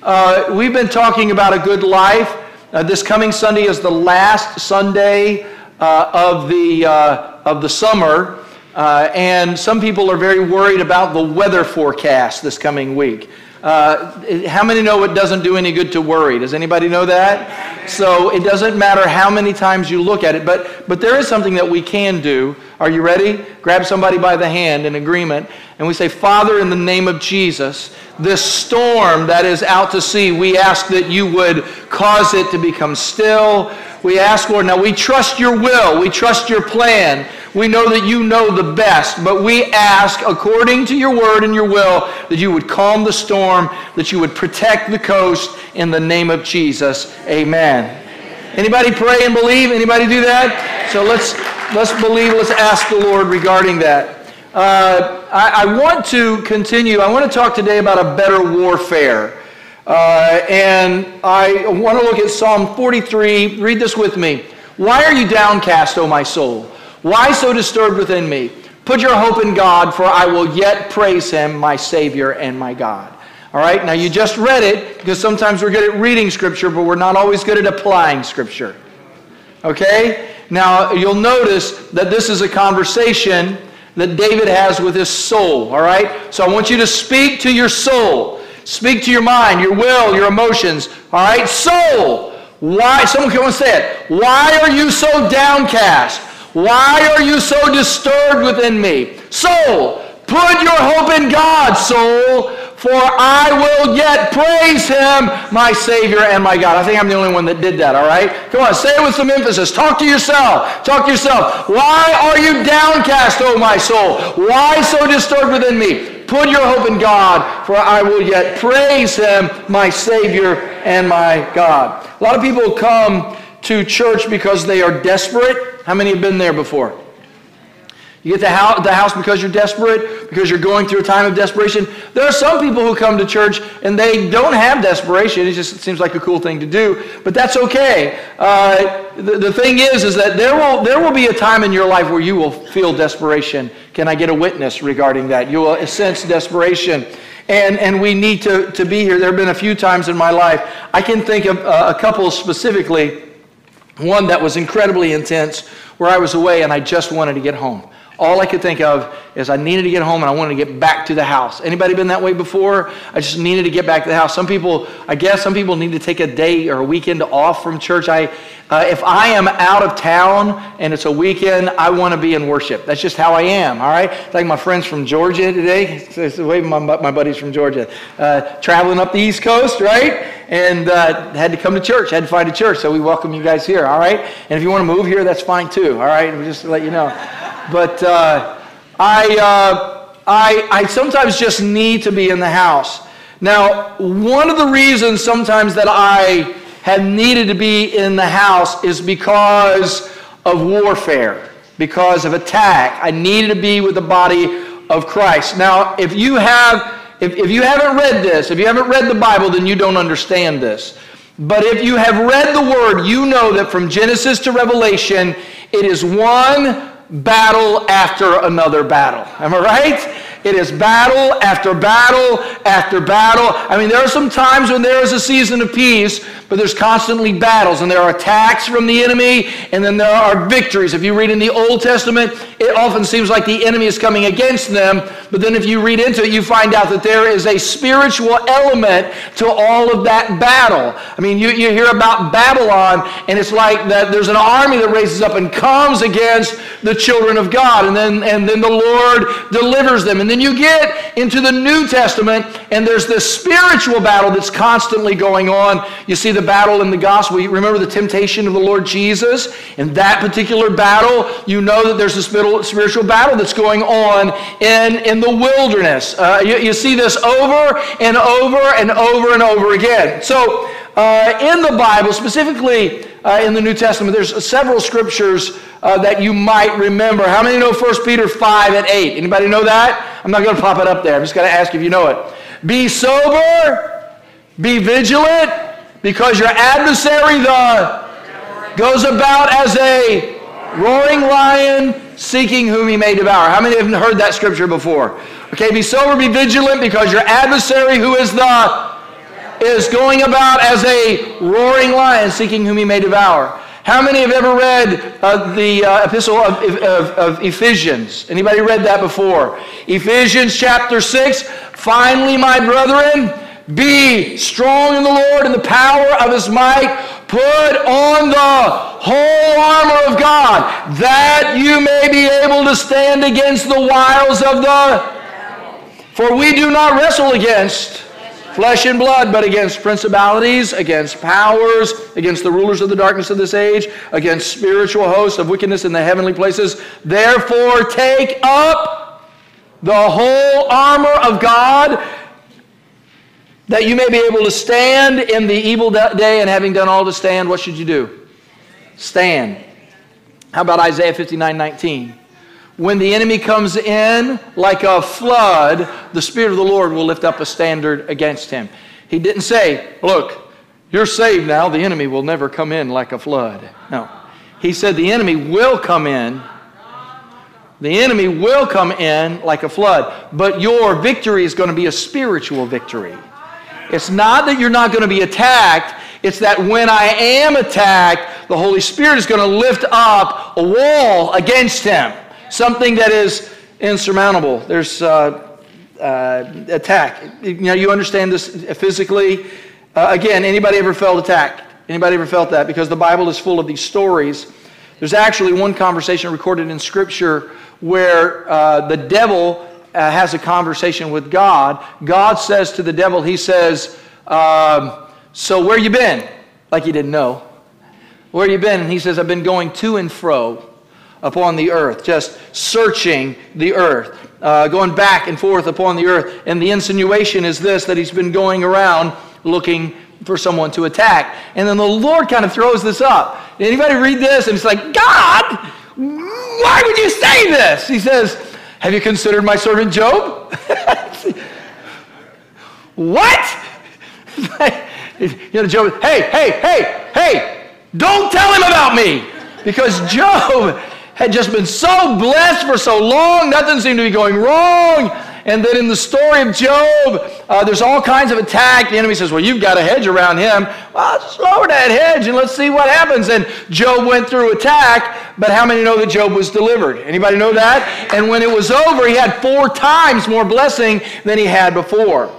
Uh, we've been talking about a good life. Uh, this coming Sunday is the last Sunday uh, of, the, uh, of the summer, uh, and some people are very worried about the weather forecast this coming week. Uh, how many know it doesn't do any good to worry? Does anybody know that? So it doesn't matter how many times you look at it, but, but there is something that we can do. Are you ready? Grab somebody by the hand in agreement, and we say, Father, in the name of Jesus, this storm that is out to sea, we ask that you would cause it to become still. We ask, Lord, now we trust your will, we trust your plan. We know that you know the best, but we ask, according to your word and your will, that you would calm the storm, that you would protect the coast in the name of Jesus. Amen. Anybody pray and believe? Anybody do that? So let's let's believe. Let's ask the Lord regarding that. Uh, I, I, want to continue. I want to talk today about a better warfare. Uh, and I want to look at Psalm 43. Read this with me. Why are you downcast, O my soul? Why so disturbed within me? Put your hope in God, for I will yet praise him, my Savior and my God. All right, now you just read it because sometimes we're good at reading Scripture, but we're not always good at applying Scripture. Okay? Now you'll notice that this is a conversation that David has with his soul. All right? So I want you to speak to your soul, speak to your mind, your will, your emotions. All right? Soul, why? Someone come and say it. Why are you so downcast? Why are you so disturbed within me? Soul, put your hope in God, soul, for I will yet praise him, my Savior and my God. I think I'm the only one that did that, all right? Come on, say it with some emphasis. Talk to yourself. Talk to yourself. Why are you downcast, O my soul? Why so disturbed within me? Put your hope in God, for I will yet praise him, my Savior and my God. A lot of people come to church because they are desperate. How many have been there before? You get the house, the house because you're desperate, because you're going through a time of desperation. There are some people who come to church and they don't have desperation. It just seems like a cool thing to do, but that's okay. Uh, the, the thing is, is that there will, there will be a time in your life where you will feel desperation. Can I get a witness regarding that? You will sense desperation. And, and we need to, to be here. There have been a few times in my life. I can think of uh, a couple specifically one that was incredibly intense where I was away and I just wanted to get home. All I could think of is I needed to get home and I wanted to get back to the house. Anybody been that way before? I just needed to get back to the house. Some people, I guess some people need to take a day or a weekend off from church. I, uh, if I am out of town and it's a weekend, I want to be in worship. That's just how I am, all right? Like my friends from Georgia today, wave my, my buddies from Georgia, uh, traveling up the East Coast, right? And uh, had to come to church, had to find a church, so we welcome you guys here, all right? And if you want to move here, that's fine too, all right? We just let you know. But uh, I, uh, I, I sometimes just need to be in the house. Now, one of the reasons sometimes that I have needed to be in the house is because of warfare, because of attack. I needed to be with the body of Christ. Now, if you have if, if you haven't read this, if you haven't read the Bible, then you don't understand this. But if you have read the Word, you know that from Genesis to Revelation, it is one battle after another battle. Am I right? It is battle after battle after battle. I mean, there are some times when there is a season of peace, but there's constantly battles, and there are attacks from the enemy, and then there are victories. If you read in the Old Testament, it often seems like the enemy is coming against them, but then if you read into it, you find out that there is a spiritual element to all of that battle. I mean, you, you hear about Babylon, and it's like that there's an army that raises up and comes against the children of God, and then, and then the Lord delivers them. And then you get into the New Testament, and there's this spiritual battle that's constantly going on. You see the battle in the gospel. You remember the temptation of the Lord Jesus? In that particular battle, you know that there's a spiritual battle that's going on in, in the wilderness. Uh, you, you see this over and over and over and over again. So, uh, in the Bible, specifically uh, in the New Testament, there's several scriptures uh, that you might remember. How many know 1 Peter 5 and 8? Anybody know that? I'm not going to pop it up there. I'm just going to ask if you know it. Be sober, be vigilant, because your adversary the goes about as a roaring lion seeking whom he may devour. How many have heard that scripture before? Okay, be sober, be vigilant, because your adversary, who is the is going about as a roaring lion seeking whom he may devour. How many have ever read uh, the uh, epistle of, of, of, Ephesians? Anybody read that before? Ephesians chapter 6. Finally, my brethren, be strong in the Lord and the power of his might. Put on the whole armor of God, that you may be able to stand against the wiles of the. For we do not wrestle against flesh and blood, but against principalities, against powers, against the rulers of the darkness of this age, against spiritual hosts of wickedness in the heavenly places. Therefore, take up the whole armor of God that you may be able to stand in the evil day, and having done all to stand, what should you do? Stand. How about Isaiah 59 19? When the enemy comes in like a flood, the Spirit of the Lord will lift up a standard against him. He didn't say, Look, you're saved now, the enemy will never come in like a flood. No. He said, The enemy will come in. The enemy will come in like a flood, but your victory is going to be a spiritual victory. It's not that you're not going to be attacked, it's that when I am attacked, the Holy Spirit is going to lift up a wall against him something that is insurmountable. There's uh, uh, attack. You know, you understand this physically. Uh, again, anybody ever felt attacked? Anybody ever felt that? Because the Bible is full of these stories. There's actually one conversation recorded in Scripture where uh, the devil uh, has a conversation with God. God says to the devil, He says, um, "So where you been?" Like he didn't know. Where you been? And he says, "I've been going to and fro." Upon the earth, just searching the earth, uh, going back and forth upon the earth. And the insinuation is this that he's been going around looking for someone to attack. And then the Lord kind of throws this up. Anybody read this and it's like, God, why would you say this? He says, Have you considered my servant Job? what? you know, Job, hey, hey, hey, hey, don't tell him about me. Because Job had just been so blessed for so long, nothing seemed to be going wrong. And then in the story of Job, uh, there's all kinds of attack. The enemy says, Well, you've got a hedge around him. Well, just lower that hedge and let's see what happens. And Job went through attack, but how many know that Job was delivered? Anybody know that? And when it was over, he had four times more blessing than he had before.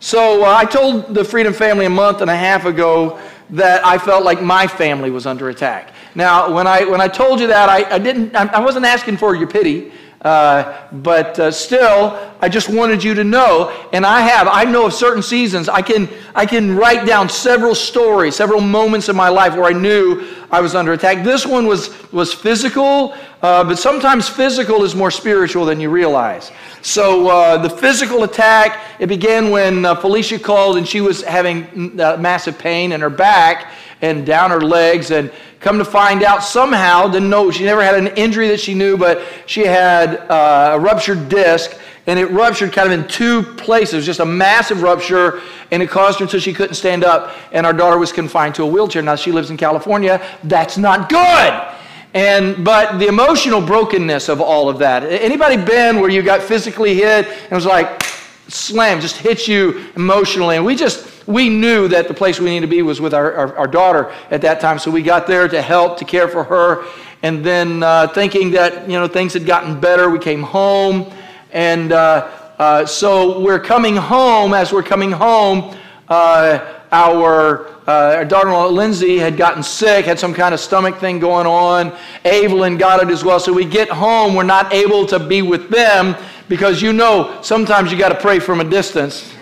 So uh, I told the Freedom Family a month and a half ago that I felt like my family was under attack. Now, when I, when I told you that, I, I, didn't, I wasn't asking for your pity. Uh, but uh, still, I just wanted you to know, and I have. I know of certain seasons. I can I can write down several stories, several moments in my life where I knew I was under attack. This one was was physical, uh, but sometimes physical is more spiritual than you realize. So uh, the physical attack it began when uh, Felicia called and she was having uh, massive pain in her back and down her legs and Come to find out, somehow, didn't know, she never had an injury that she knew, but she had uh, a ruptured disc, and it ruptured kind of in two places, just a massive rupture, and it caused her until she couldn't stand up, and our daughter was confined to a wheelchair. Now she lives in California. That's not good. And but the emotional brokenness of all of that. Anybody been where you got physically hit and was like slam, just hit you emotionally, and we just we knew that the place we needed to be was with our, our, our daughter at that time. So we got there to help, to care for her. And then uh, thinking that, you know, things had gotten better, we came home. And uh, uh, so we're coming home. As we're coming home, uh, our, uh, our daughter-in-law Lindsay had gotten sick, had some kind of stomach thing going on. Evelyn got it as well. So we get home, we're not able to be with them because you know sometimes you got to pray from a distance.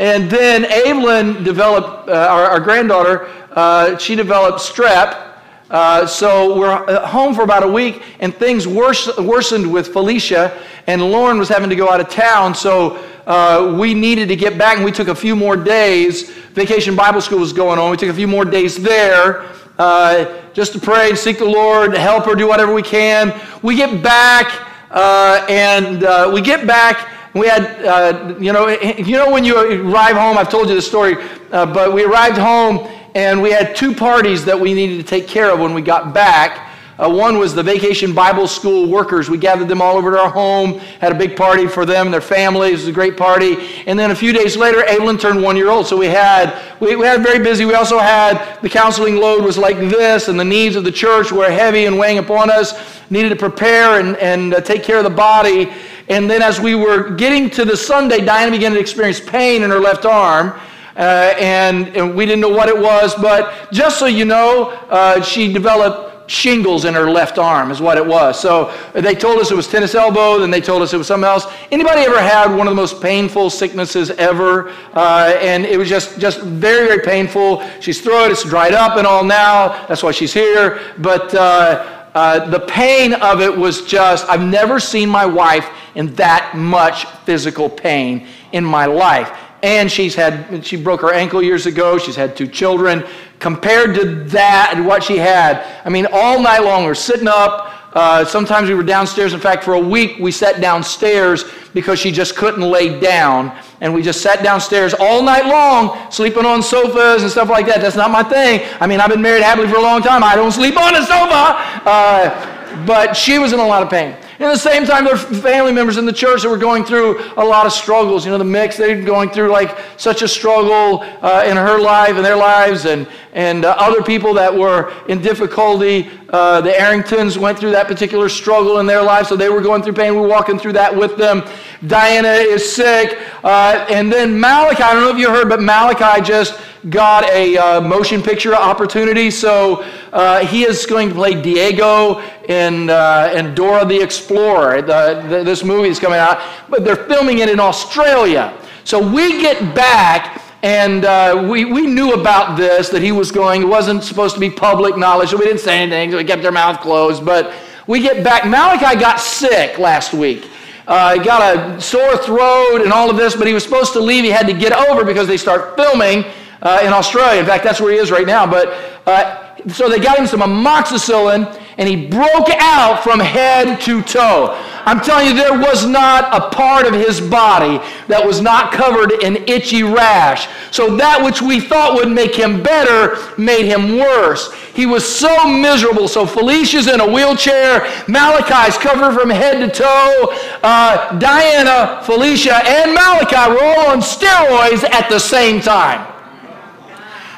And then Evelyn developed, uh, our, our, granddaughter, uh, she developed strep. Uh, so we're uh, home for about a week, and things worse, worsened with Felicia, and Lauren was having to go out of town. So uh, we needed to get back, and we took a few more days. Vacation Bible School was going on. We took a few more days there uh, just to pray and seek the Lord, help her, do whatever we can. We get back, and we get back we had, uh, you know, you know when you arrive home, I've told you the story, uh, but we arrived home and we had two parties that we needed to take care of when we got back. Uh, one was the Vacation Bible School workers. We gathered them all over to our home, had a big party for them and their families. It was a great party. And then a few days later, Evelyn turned one year old. So we had, we, we had very busy. We also had the counseling load was like this, and the needs of the church were heavy and weighing upon us. Needed to prepare and, and uh, take care of the body. And then as we were getting to the Sunday, Diana began to experience pain in her left arm. Uh, and, and, we didn't know what it was, but just so you know, uh, she developed shingles in her left arm is what it was. So they told us it was tennis elbow, then they told us it was something else. Anybody ever had one of the most painful sicknesses ever? Uh, and it was just, just very, very painful. She's throat, it's dried up and all now. That's why she's here. But uh, the pain of it was just, I've never seen my wife in that much physical pain in my life. And she's had, she broke her ankle years ago. She's had two children compared to that and what she had, I mean, all night long, we're sitting up. Uh, sometimes we were downstairs. In fact, for a week, we sat downstairs because she just couldn't lay down. And we just sat downstairs all night long, sleeping on sofas and stuff like that. That's not my thing. I mean, I've been married happily for a long time. I don't sleep on a sofa. Uh, but she was in a lot of pain. And at the same time, there were family members in the church that were going through a lot of struggles. You know, the mix, they were going through like such a struggle uh, in her life and their lives, and, and uh, other people that were in difficulty. Uh, the Arringtons went through that particular struggle in their life, so they were going through pain. We were walking through that with them. Diana is sick. Uh, and then Malachi, I don't know if you heard, but Malachi just got a uh, motion picture opportunity. So uh, he is going to play Diego in, uh, in Dora the Explorer. The, the, this movie is coming out, but they're filming it in Australia. So we get back. And uh, we, we knew about this, that he was going. It wasn't supposed to be public knowledge, so we didn't say anything. So we kept our mouth closed. But we get back. Malachi got sick last week. Uh, he got a sore throat and all of this, but he was supposed to leave. He had to get over because they start filming uh, in Australia. In fact, that's where he is right now. But uh, so they got him some amoxicillin, and he broke out from head to toe. I'm telling you, there was not a part of his body that was not covered in itchy rash. So that which we thought would make him better made him worse. He was so miserable. So Felicia's in a wheelchair. Malachi's covered from head to toe. Uh, Diana, Felicia, and Malachi were all on steroids at the same time.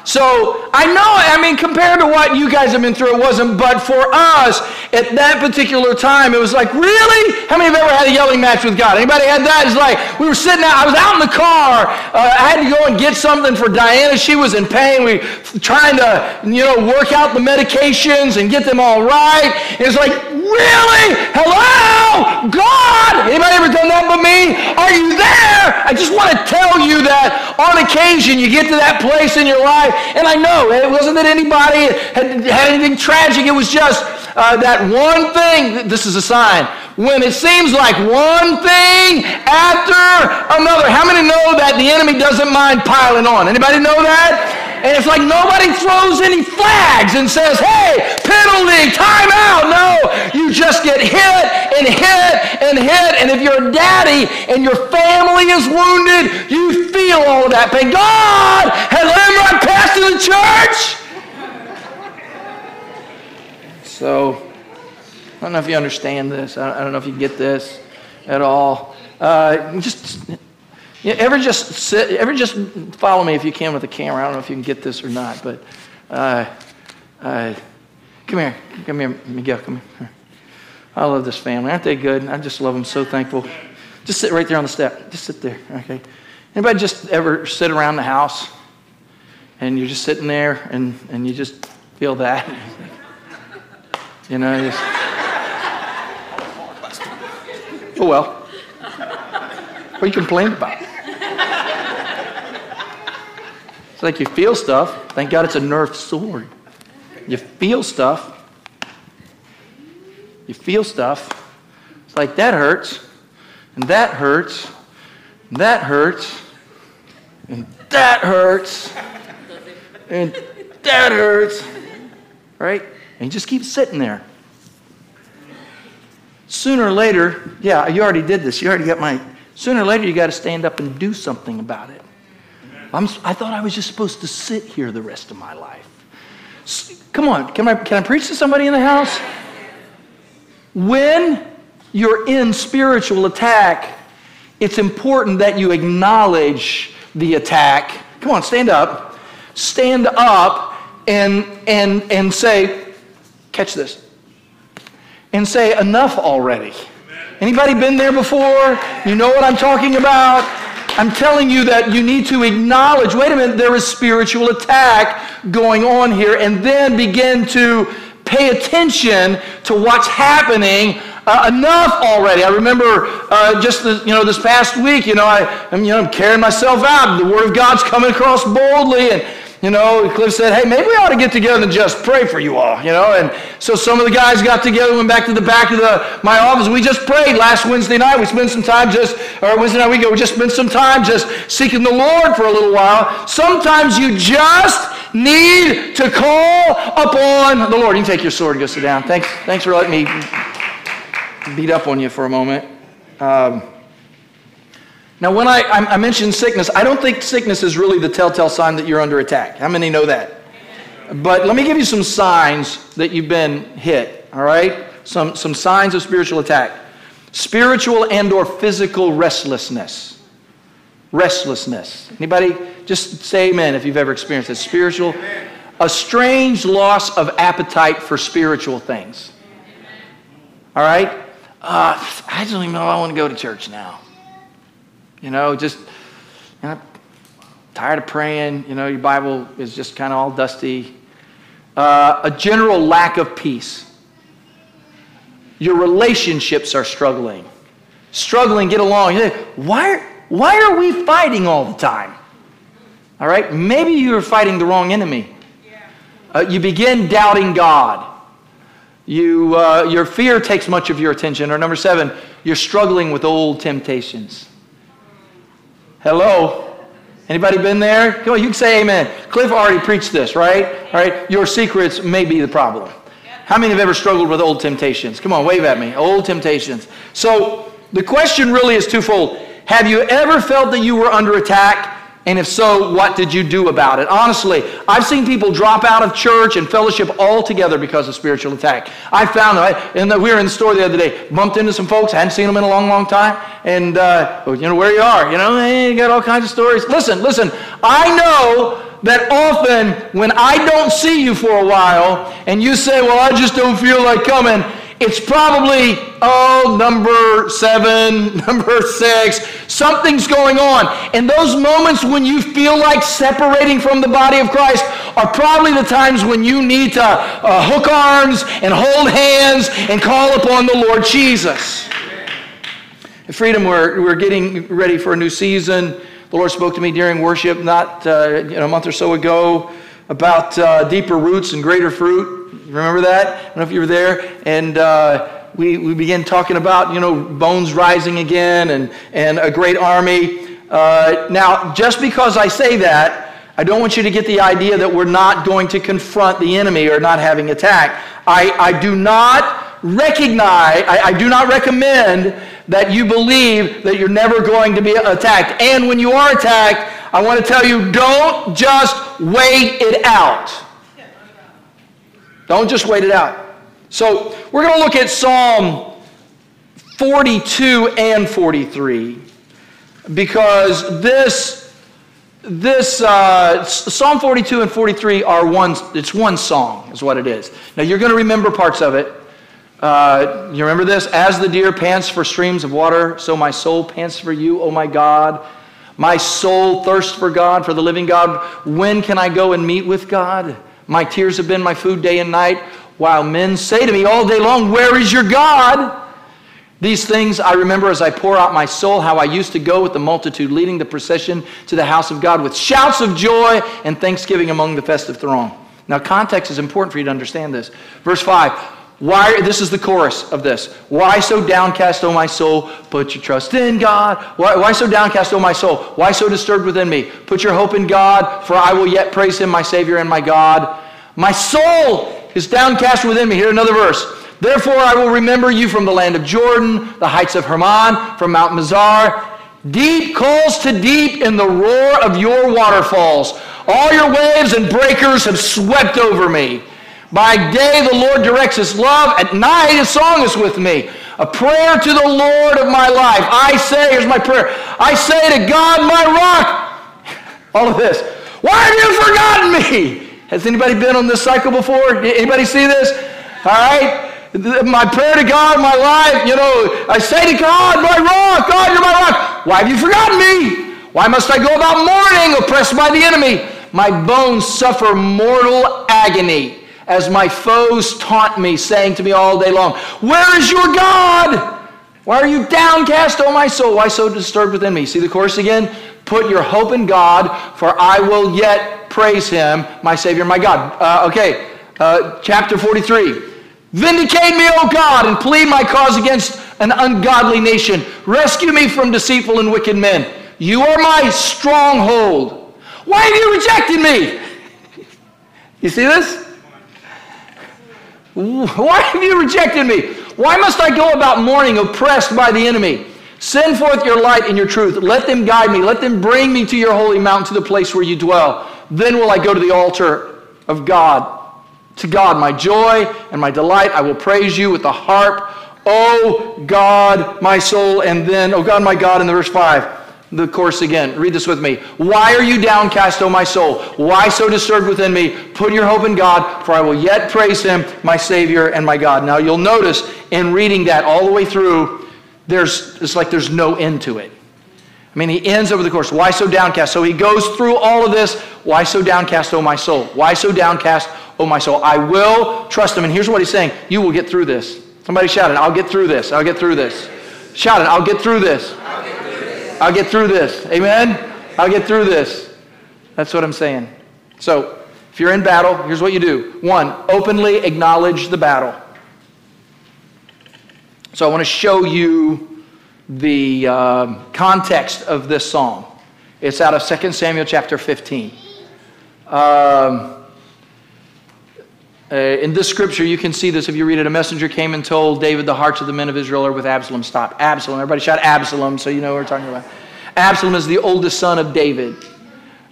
So I know, I mean, compared to what you guys have been through, it wasn't, but for us at that particular time, it was like, really? How many of you have ever had a yelling match with God? Anybody had that? It's like, we were sitting out, I was out in the car, uh, I had to go and get something for Diana. She was in pain. We trying to, you know, work out the medications and get them all right. It's like, really? Hello? God? Anybody ever done that but me? Are you there? I just want to tell you that on occasion you get to that place in your life and I know it wasn't that anybody had, had anything tragic. It was just uh, that one thing. This is a sign. When it seems like one thing after another. How many know that the enemy doesn't mind piling on? Anybody know that? And it's like nobody throws any flags and says, hey, penalty, time out. No, you just get hit and hit and hit. And if you're daddy and your family is wounded, you feel all that pain. God has let right past in the church. So, I don't know if you understand this. I don't know if you get this at all. Uh, just you ever just sit, ever just follow me if you can with the camera. I don't know if you can get this or not, but uh, uh, come here, come here, Miguel, come here. I love this family. Aren't they good? I just love them. So thankful. Just sit right there on the step. Just sit there. Okay. Anybody just ever sit around the house and you're just sitting there and, and you just feel that? You know, just, oh well. What are you complaining about? It's like you feel stuff. Thank God it's a nerf sword. You feel stuff. You feel stuff. It's like that hurts, and that hurts, and that hurts, and that hurts, and that hurts. Right? And you just keep sitting there. Sooner or later, yeah, you already did this. You already got my. Sooner or later, you got to stand up and do something about it. I'm, i thought I was just supposed to sit here the rest of my life. Come on, can I, can I preach to somebody in the house? when you're in spiritual attack, it's important that you acknowledge the attack. Come on, stand up. Stand up and, and, and say, catch this, and say, enough already. Anybody been there before? You know what I'm talking about? I'm telling you that you need to acknowledge, wait a minute, there is spiritual attack going on here, and then begin to pay attention to what's happening uh, enough already. I remember uh, just the, you know this past week, you know, I, I'm, you know, I'm carrying myself out. The Word of God's coming across boldly, and you know, Cliff said, hey, maybe we ought to get together and just pray for you all, you know. And so some of the guys got together, went back to the back of the, my office. We just prayed last Wednesday night. We spent some time just, or Wednesday night we go, we just spent some time just seeking the Lord for a little while. Sometimes you just need to call upon the Lord. You can take your sword and go sit down. Thanks, thanks for letting me beat up on you for a moment. Um, now, when I, I mentioned sickness, I don't think sickness is really the telltale sign that you're under attack. How many know that? But let me give you some signs that you've been hit, all right? Some, some signs of spiritual attack. Spiritual and or physical restlessness. Restlessness. Anybody? Just say amen if you've ever experienced this. Spiritual. A strange loss of appetite for spiritual things. All right? Uh, I don't even know I want to go to church now. You know, just you know, tired of praying. You know, your Bible is just kind of all dusty. Uh, a general lack of peace. Your relationships are struggling. Struggling, get along. Why, why are we fighting all the time? All right? Maybe you're fighting the wrong enemy. Uh, you begin doubting God. You, uh, your fear takes much of your attention. Or number seven, you're struggling with old temptations. Hello? Anybody been there? Come on, you can say amen. Cliff already preached this, right? All right, your secrets may be the problem. How many have ever struggled with old temptations? Come on, wave at me. Old temptations. So the question really is twofold. Have you ever felt that you were under attack? And if so, what did you do about it? Honestly, I've seen people drop out of church and fellowship altogether because of spiritual attack. I found that, and we were in the store the other day, bumped into some folks, hadn't seen them in a long, long time, and, uh, you know, where you are, you know, hey, you got all kinds of stories. Listen, listen, I know that often when I don't see you for a while, and you say, well, I just don't feel like coming, it's probably, oh, number seven, number six, something's going on. And those moments when you feel like separating from the body of Christ are probably the times when you need to uh, hook arms and hold hands and call upon the Lord Jesus. At Freedom, we're, we're getting ready for a new season. The Lord spoke to me during worship not uh, you know, a month or so ago about uh, deeper roots and greater fruit. Remember that? I don't know if you were there. And uh, we, we began talking about, you know, bones rising again and, and a great army. Uh, now, just because I say that, I don't want you to get the idea that we're not going to confront the enemy or not having attack. I, I do not recognize, I, I do not recommend that you believe that you're never going to be attacked. And when you are attacked, I want to tell you don't just wait it out. Don't just wait it out. So we're going to look at Psalm 42 and 43 because this this uh, Psalm 42 and 43 are one. It's one song, is what it is. Now you're going to remember parts of it. Uh, you remember this? As the deer pants for streams of water, so my soul pants for you, O my God. My soul thirsts for God, for the living God. When can I go and meet with God? My tears have been my food day and night, while men say to me all day long, Where is your God? These things I remember as I pour out my soul, how I used to go with the multitude, leading the procession to the house of God with shouts of joy and thanksgiving among the festive throng. Now, context is important for you to understand this. Verse 5 why, this is the chorus of this. Why so downcast, O my soul? Put your trust in God. Why, why so downcast, O my soul? Why so disturbed within me? Put your hope in God, for I will yet praise him, my Savior and my God. My soul is downcast within me. Here another verse. Therefore I will remember you from the land of Jordan, the heights of Hermon, from Mount Mizar. Deep calls to deep in the roar of your waterfalls. All your waves and breakers have swept over me. By day the Lord directs his love, at night his song is with me. A prayer to the Lord of my life. I say, here's my prayer. I say to God, my rock. All of this. Why have you forgotten me? Has anybody been on this cycle before? Anybody see this? All right. My prayer to God, my life, you know, I say to God, my rock, God, you're my rock. Why have you forgotten me? Why must I go about mourning, oppressed by the enemy? My bones suffer mortal agony as my foes taunt me, saying to me all day long, Where is your God? Why are you downcast, O my soul? Why so disturbed within me? See the chorus again? Put your hope in God, for I will yet praise him, my Savior, my God. Uh, okay, uh, chapter 43. Vindicate me, O God, and plead my cause against an ungodly nation. Rescue me from deceitful and wicked men. You are my stronghold. Why have you rejected me? You see this? Why have you rejected me? Why must I go about mourning, oppressed by the enemy? Send forth your light and your truth. Let them guide me. Let them bring me to your holy mountain, to the place where you dwell. Then will I go to the altar of God. To God, my joy and my delight. I will praise you with the harp. Oh God, my soul. And then, oh God, my God, in the verse 5 the course again. Read this with me. Why are you downcast, O my soul? Why so disturbed within me? Put your hope in God, for I will yet praise him, my Savior and my God. Now you'll notice in reading that all the way through, there's it's like there's no end to it. I mean, he ends over the course. Why so downcast? So he goes through all of this. Why so downcast, O my soul? Why so downcast, O my soul? I will trust him. And here's what he's saying You will get through this. Somebody shout it. I'll get through this. I'll get through this. Shout it. I'll get through this. I'll get through this. Amen? I'll get through this. That's what I'm saying. So, if you're in battle, here's what you do. One, openly acknowledge the battle. So, I want to show you the uh, context of this psalm. It's out of 2 Samuel chapter 15. Um, uh, in this scripture, you can see this if you read it. A messenger came and told David, The hearts of the men of Israel are with Absalom. Stop. Absalom. Everybody shout Absalom so you know what we're talking about. Absalom is the oldest son of David.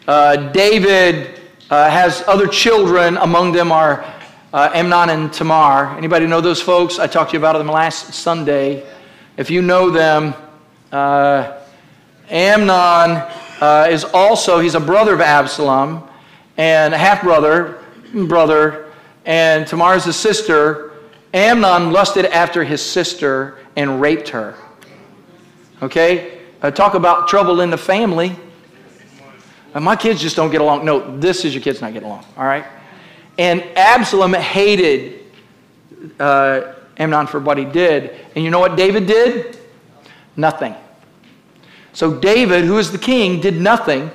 Uh, David uh, has other children. Among them are uh, Amnon and Tamar. Anybody know those folks? I talked to you about them last Sunday. If you know them, uh, Amnon uh, is also, he's a brother of Absalom and a half brother, brother and Tamar's sister. Amnon lusted after his sister and raped her. Okay? Uh, talk about trouble in the family. Uh, my kids just don't get along. No, this is your kids not getting along. All right? And Absalom hated uh, Amnon for what he did. And you know what David did? Nothing. So David, who is the king, did nothing.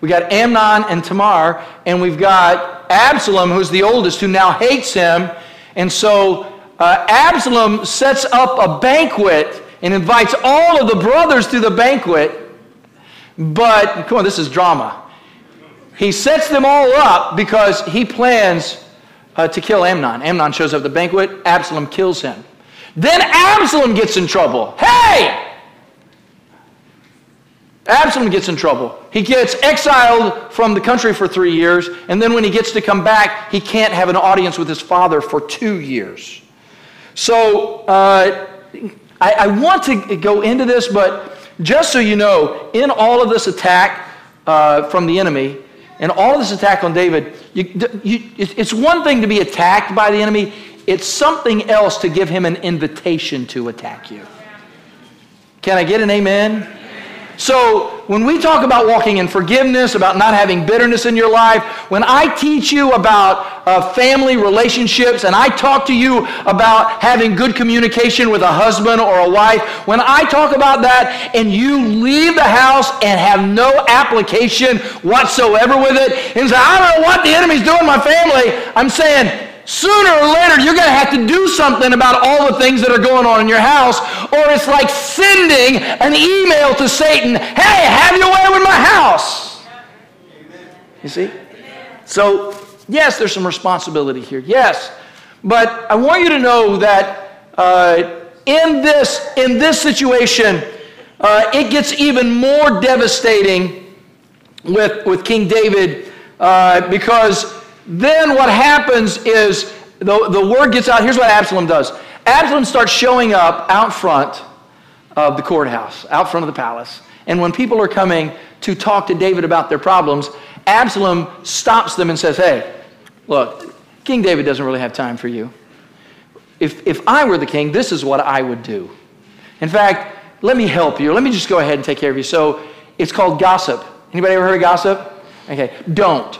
We got Amnon and Tamar, and we've got Absalom, who's the oldest, who now hates him. And so uh, Absalom sets up a banquet and invites all of the brothers to the banquet. But, come on, this is drama. He sets them all up because he plans uh, to kill Amnon. Amnon shows up at the banquet, Absalom kills him. Then Absalom gets in trouble. Hey! Absalom gets in trouble. He gets exiled from the country for three years, and then when he gets to come back, he can't have an audience with his father for two years. So uh, I, I, want to go into this, but just so you know, in all of this attack uh, from the enemy, and all of this attack on David, you, you, it's one thing to be attacked by the enemy, it's something else to give him an invitation to attack you. Can I get an amen? So, when we talk about walking in forgiveness, about not having bitterness in your life, when I teach you about uh, family relationships and I talk to you about having good communication with a husband or a wife, when I talk about that and you leave the house and have no application whatsoever with it, and say, I don't know what the enemy's doing in my family, I'm saying, Sooner or later, you're going to have to do something about all the things that are going on in your house, or it's like sending an email to Satan, hey, have your way with my house. You see? So, yes, there's some responsibility here. Yes. But I want you to know that uh, in, this, in this situation, uh, it gets even more devastating with, with King David uh, because then what happens is the, the word gets out. Here's what Absalom does Absalom starts showing up out front of the courthouse, out front of the palace. And when people are coming to talk to David about their problems, Absalom stops them and says, Hey, look, King David doesn't really have time for you. If, if I were the king, this is what I would do. In fact, let me help you. Let me just go ahead and take care of you. So it's called gossip. Anybody ever heard of gossip? Okay, don't.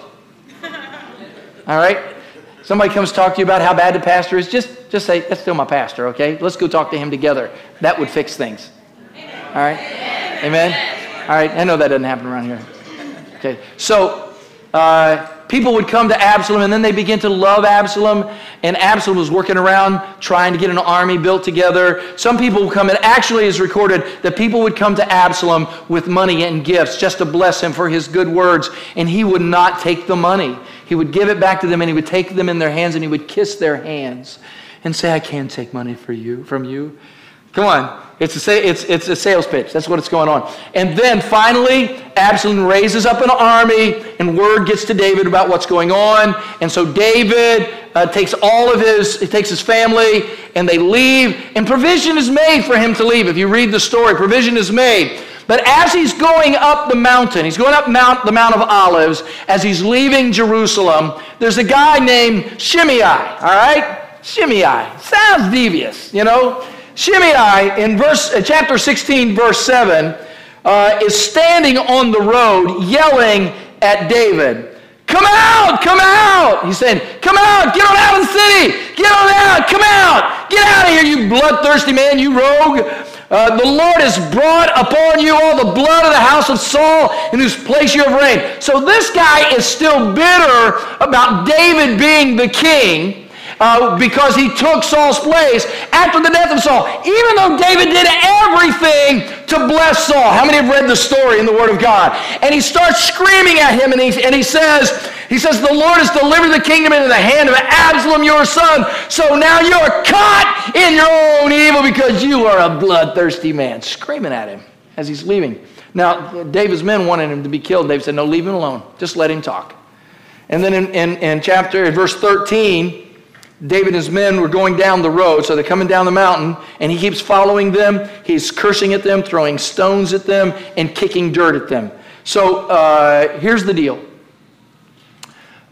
All right? Somebody comes talk to you about how bad the pastor is, just, just say, that's still my pastor, okay? Let's go talk to him together. That would fix things. All right? Amen? All right, I know that doesn't happen around here. Okay, so uh, people would come to Absalom and then they begin to love Absalom. And Absalom was working around trying to get an army built together. Some people would come, and actually is recorded that people would come to Absalom with money and gifts just to bless him for his good words. And he would not take the money. He would give it back to them and he would take them in their hands and he would kiss their hands and say, I can't take money for you, from you. Come on. It's a, it's, it's a sales pitch. That's what it's going on. And then finally, Absalom raises up an army, and word gets to David about what's going on. And so David uh, takes all of his, he takes his family, and they leave. And provision is made for him to leave. If you read the story, provision is made. But as he's going up the mountain, he's going up Mount, the Mount of Olives, as he's leaving Jerusalem, there's a guy named Shimei, all right? Shimei. Sounds devious, you know? Shimei in verse, uh, chapter 16, verse 7, uh, is standing on the road yelling at David. Come out, come out. He's saying, Come out, get on out of the city, get on out, come out, get out of here, you bloodthirsty man, you rogue. Uh, the Lord has brought upon you all the blood of the house of Saul in whose place you have reigned. So this guy is still bitter about David being the king uh, because he took Saul's place after the death of Saul, even though David did everything to bless Saul. How many have read the story in the Word of God? And he starts screaming at him and he, and he says, he says, the Lord has delivered the kingdom into the hand of Absalom, your son. So now you're caught in your own evil because you are a bloodthirsty man. Screaming at him as he's leaving. Now, David's men wanted him to be killed. David said, no, leave him alone. Just let him talk. And then in, in, in chapter, in verse 13, David and his men were going down the road, so they're coming down the mountain, and he keeps following them. He's cursing at them, throwing stones at them, and kicking dirt at them. So uh, here's the deal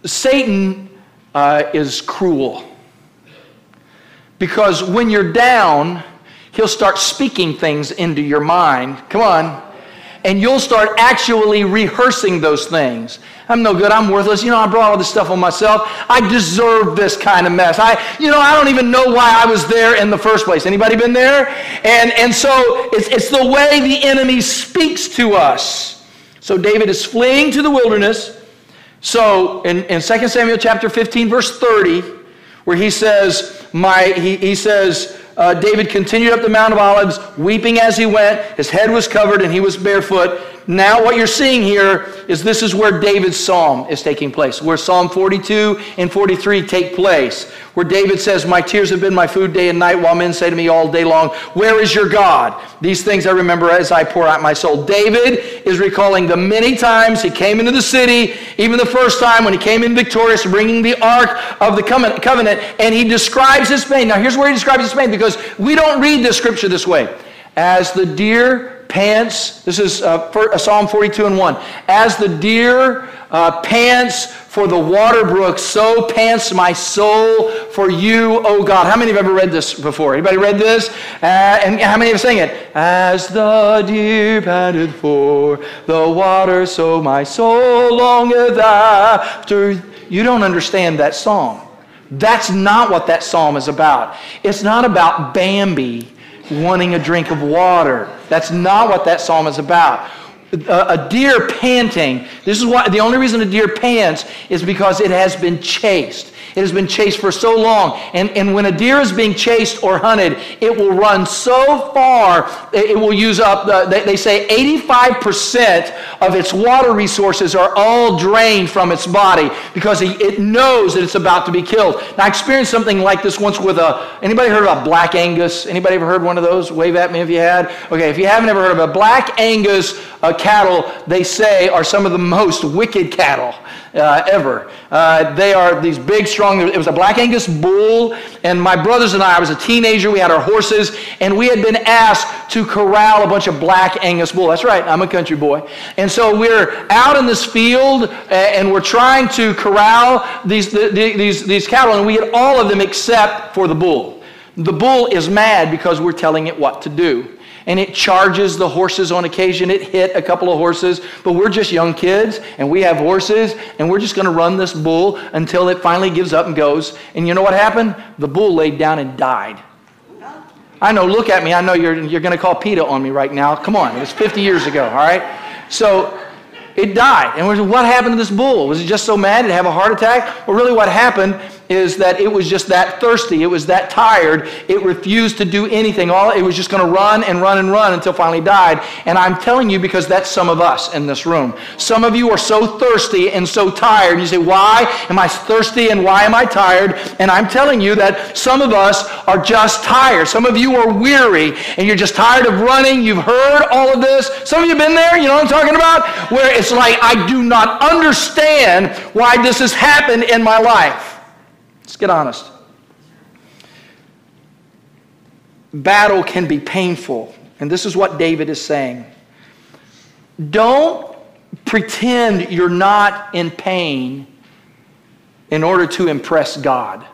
Satan uh, is cruel. Because when you're down, he'll start speaking things into your mind. Come on and you'll start actually rehearsing those things. I'm no good. I'm worthless. You know, I brought all this stuff on myself. I deserve this kind of mess. I, you know, I don't even know why I was there in the first place. Anybody been there? And, and so it's, it's the way the enemy speaks to us. So David is fleeing to the wilderness. So in, in 2 Samuel chapter 15, verse 30, where he says, my, he, he says, uh, David continued up the Mount of Olives, weeping as he went. His head was covered and he was barefoot. Now, what you're seeing here is this is where David's psalm is taking place, where Psalm 42 and 43 take place, where David says, My tears have been my food day and night, while men say to me all day long, Where is your God? These things I remember as I pour out my soul. David is recalling the many times he came into the city, even the first time when he came in victorious, bringing the ark of the covenant, and he describes his pain. Now, here's where he describes his pain because we don't read this scripture this way. As the deer pants, this is uh, uh, Psalm 42 and 1. As the deer uh, pants for the water brook, so pants my soul for you, O God. How many have ever read this before? Anybody read this? Uh, and how many have sang it? As the deer panted for the water, so my soul longeth after. You don't understand that song. That's not what that psalm is about. It's not about Bambi wanting a drink of water. That's not what that psalm is about. A, a, deer panting, this is why the only reason a deer pants is because it has been chased. It has been chased for so long. And, and when a deer is being chased or hunted, it will run so far, it will use up, the, they, they say 85% of its water resources are all drained from its body because it knows that it's about to be killed. Now, I experienced something like this once with a, anybody heard about Black Angus? Anybody ever heard one of those? Wave at me if you had. Okay, if you haven't ever heard of a Black Angus uh, cattle, they say are some of the most wicked cattle uh, ever. Uh, they are these big, strong, it was a Black Angus bull, and my brothers and I, I was a teenager, we had our horses, and we had been asked to corral a bunch of Black Angus bull. That's right, I'm a country boy. And so we're out in this field, and we're trying to corral these, the, these, these cattle, and we get all of them except for the bull. The bull is mad because we're telling it what to do and it charges the horses on occasion. It hit a couple of horses, but we're just young kids and we have horses and we're just going to run this bull until it finally gives up and goes. And you know what happened? The bull laid down and died. I know, look at me. I know you're, you're going to call PETA on me right now. Come on, it was 50 years ago, all right? So it died. And what happened to this bull? Was it just so mad it have a heart attack? Well, really, what happened is that it was just that thirsty. It was that tired. It refused to do anything. All it was just going to run and run and run until finally died. And I'm telling you because that's some of us in this room. Some of you are so thirsty and so tired. You say, "Why am I thirsty and why am I tired?" And I'm telling you that some of us are just tired. Some of you are weary and you're just tired of running. You've heard all of this. Some of you have been there. You know what I'm talking about? Where it's like I do not understand why this has happened in my life. Let's get honest. Battle can be painful, and this is what David is saying. Don't pretend you're not in pain in order to impress God.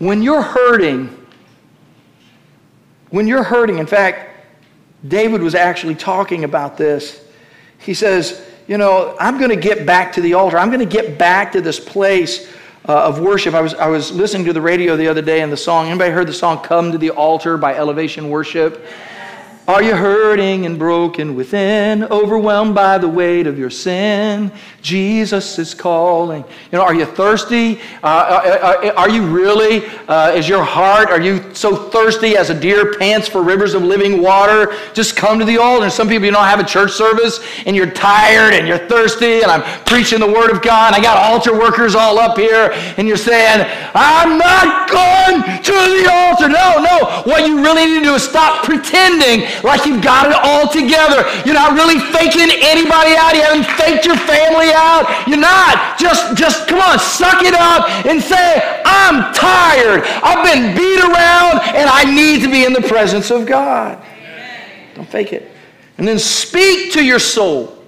When you're hurting, when you're hurting, in fact, David was actually talking about this. He says, you know, I'm going to get back to the altar. I'm going to get back to this place uh, of worship. I was, I was listening to the radio the other day and the song. Anybody heard the song Come to the Altar by Elevation Worship? Are you hurting and broken within, overwhelmed by the weight of your sin? Jesus is calling. You know, are you thirsty? Uh, are, uh, uh, are, you really? Uh, is your heart, are you so thirsty as a deer pants for rivers of living water? Just come to the altar. Some people, you know, have a church service and you're tired and you're thirsty and I'm preaching the word of God. I got altar workers all up here and you're saying, I'm not going to the altar. No, no. What you really need to do is stop pretending like you've got it all together. You're not really faking anybody out. You haven't faked your family out. You're not. Just, just come on, suck it up and say, I'm tired. I've been beat around and I need to be in the presence of God. Amen. Don't fake it. And then speak to your soul.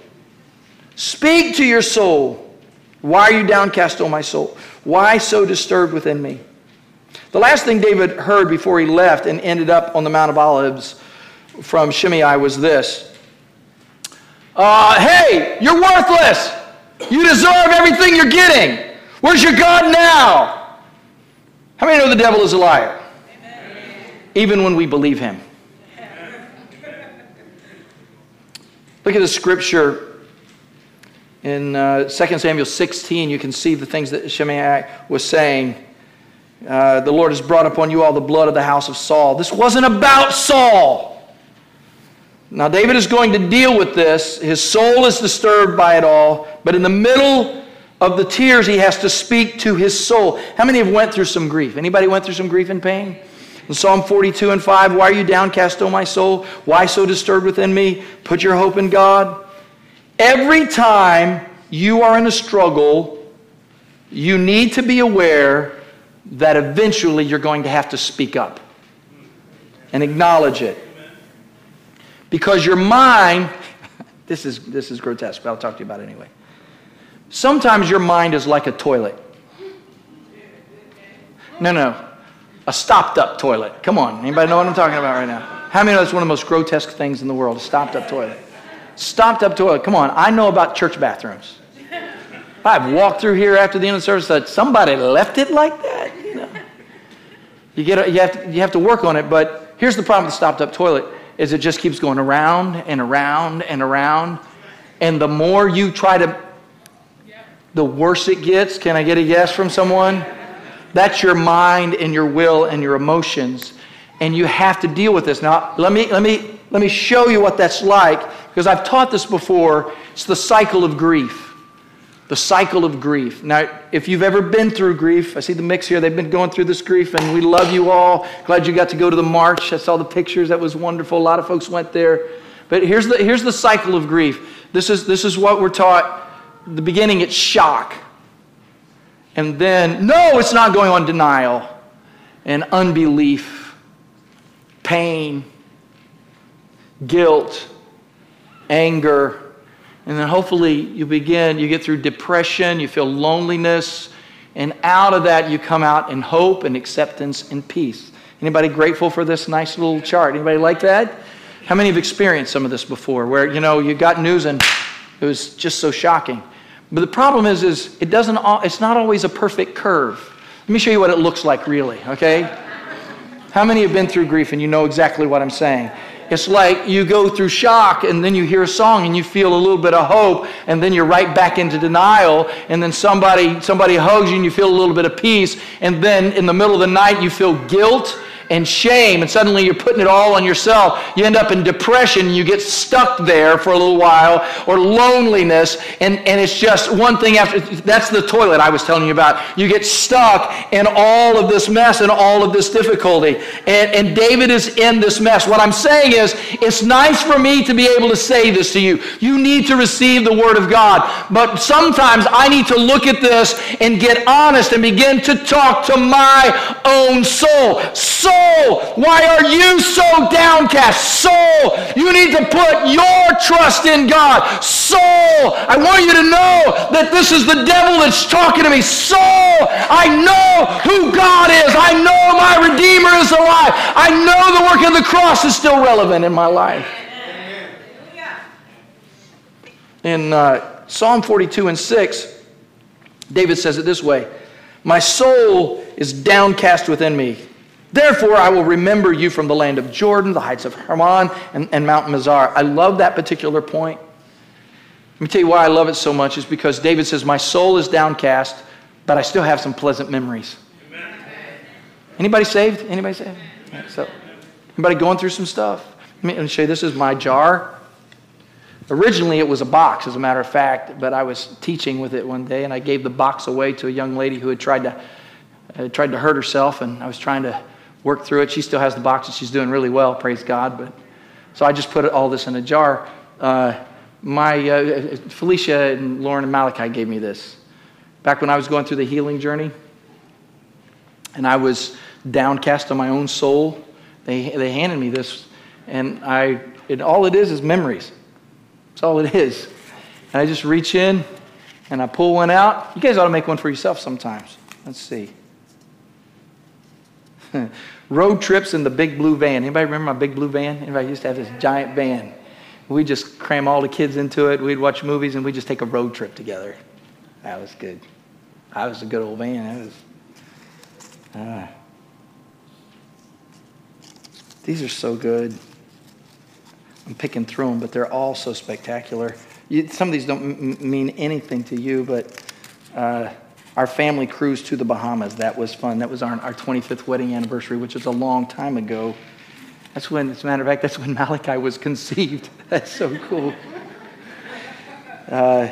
Speak to your soul. Why are you downcast, O my soul? Why so disturbed within me? The last thing David heard before he left and ended up on the Mount of Olives from Shimei was this uh, Hey, you're worthless. You deserve everything you're getting. Where's your God now? How many know the devil is a liar? Amen. Even when we believe him. Look at the scripture in uh, 2 Samuel 16. You can see the things that Shimei was saying. Uh, the Lord has brought upon you all the blood of the house of Saul. This wasn't about Saul. Now, David is going to deal with this. His soul is disturbed by it all, but in the middle of the tears, he has to speak to his soul. How many have went through some grief? Anybody went through some grief and pain? In Psalm 42 and 5, why are you downcast, O my soul? Why so disturbed within me? Put your hope in God. Every time you are in a struggle, you need to be aware that eventually you're going to have to speak up and acknowledge it. Because your mind, this is, this is grotesque, but I'll talk to you about it anyway. Sometimes your mind is like a toilet. No, no. A stopped up toilet. Come on. Anybody know what I'm talking about right now? How many know that's one of the most grotesque things in the world? A stopped up toilet. Stopped up toilet. Come on. I know about church bathrooms. I've walked through here after the end of the service that somebody left it like that. You, know? you, get, you, have to, you have to work on it, but here's the problem with the stopped up toilet is it just keeps going around and around and around. And the more you try to, the worse it gets. Can I get a yes from someone? That's your mind and your will and your emotions. And you have to deal with this. Now, let me, let me, let me show you what that's like because I've taught this before. It's the cycle of grief the cycle of grief. Now, if you've ever been through grief, I see the mix here. They've been going through this grief, and we love you all. Glad you got to go to the march. I saw the pictures. That was wonderful. A lot of folks went there. But here's the, here's the cycle of grief. This is, this is what we're taught. The beginning, it's shock. And then, no, it's not going on denial and unbelief, pain, guilt, anger. And then hopefully you begin, you get through depression, you feel loneliness, and out of that you come out in hope and acceptance and peace. Anybody grateful for this nice little chart? Anybody like that? How many have experienced some of this before where, you know, you got news and it was just so shocking? But the problem is, is it doesn't, it's not always a perfect curve. Let me show you what it looks like really, okay? How many have been through grief and you know exactly what I'm saying? It's like you go through shock and then you hear a song and you feel a little bit of hope and then you're right back into denial and then somebody somebody hugs you and you feel a little bit of peace and then in the middle of the night you feel guilt and shame, and suddenly you're putting it all on yourself. You end up in depression, you get stuck there for a little while, or loneliness, and, and it's just one thing after that's the toilet I was telling you about. You get stuck in all of this mess and all of this difficulty. And, and David is in this mess. What I'm saying is, it's nice for me to be able to say this to you. You need to receive the Word of God. But sometimes I need to look at this and get honest and begin to talk to my own soul. Soul Soul, why are you so downcast? Soul, you need to put your trust in God. Soul, I want you to know that this is the devil that's talking to me. Soul, I know who God is. I know my Redeemer is alive. I know the work of the cross is still relevant in my life. In uh, Psalm 42 and 6, David says it this way My soul is downcast within me. Therefore, I will remember you from the land of Jordan, the heights of Hermon, and, and Mount Mizar. I love that particular point. Let me tell you why I love it so much is because David says, My soul is downcast, but I still have some pleasant memories. Amen. Anybody saved? Anybody saved? Yeah, so, anybody going through some stuff? Let me show you. This is my jar. Originally, it was a box, as a matter of fact, but I was teaching with it one day, and I gave the box away to a young lady who had tried to, uh, tried to hurt herself, and I was trying to worked through it. She still has the box and she's doing really well, praise God. But so I just put all this in a jar. Uh, my uh, Felicia and Lauren and Malachi gave me this back when I was going through the healing journey, and I was downcast on my own soul. They they handed me this, and I it, all it is is memories. That's all it is. And I just reach in and I pull one out. You guys ought to make one for yourself sometimes. Let's see. Road trips in the big blue van. Anybody remember my big blue van? Anybody used to have this giant van? We just cram all the kids into it. We'd watch movies and we'd just take a road trip together. That was good. I was a good old van. That was. Uh, these are so good. I'm picking through them, but they're all so spectacular. You, some of these don't m- mean anything to you, but uh, our family cruise to the Bahamas. That was fun. That was our, our 25th wedding anniversary, which was a long time ago. That's when, as a matter of fact, that's when Malachi was conceived. That's so cool. Uh,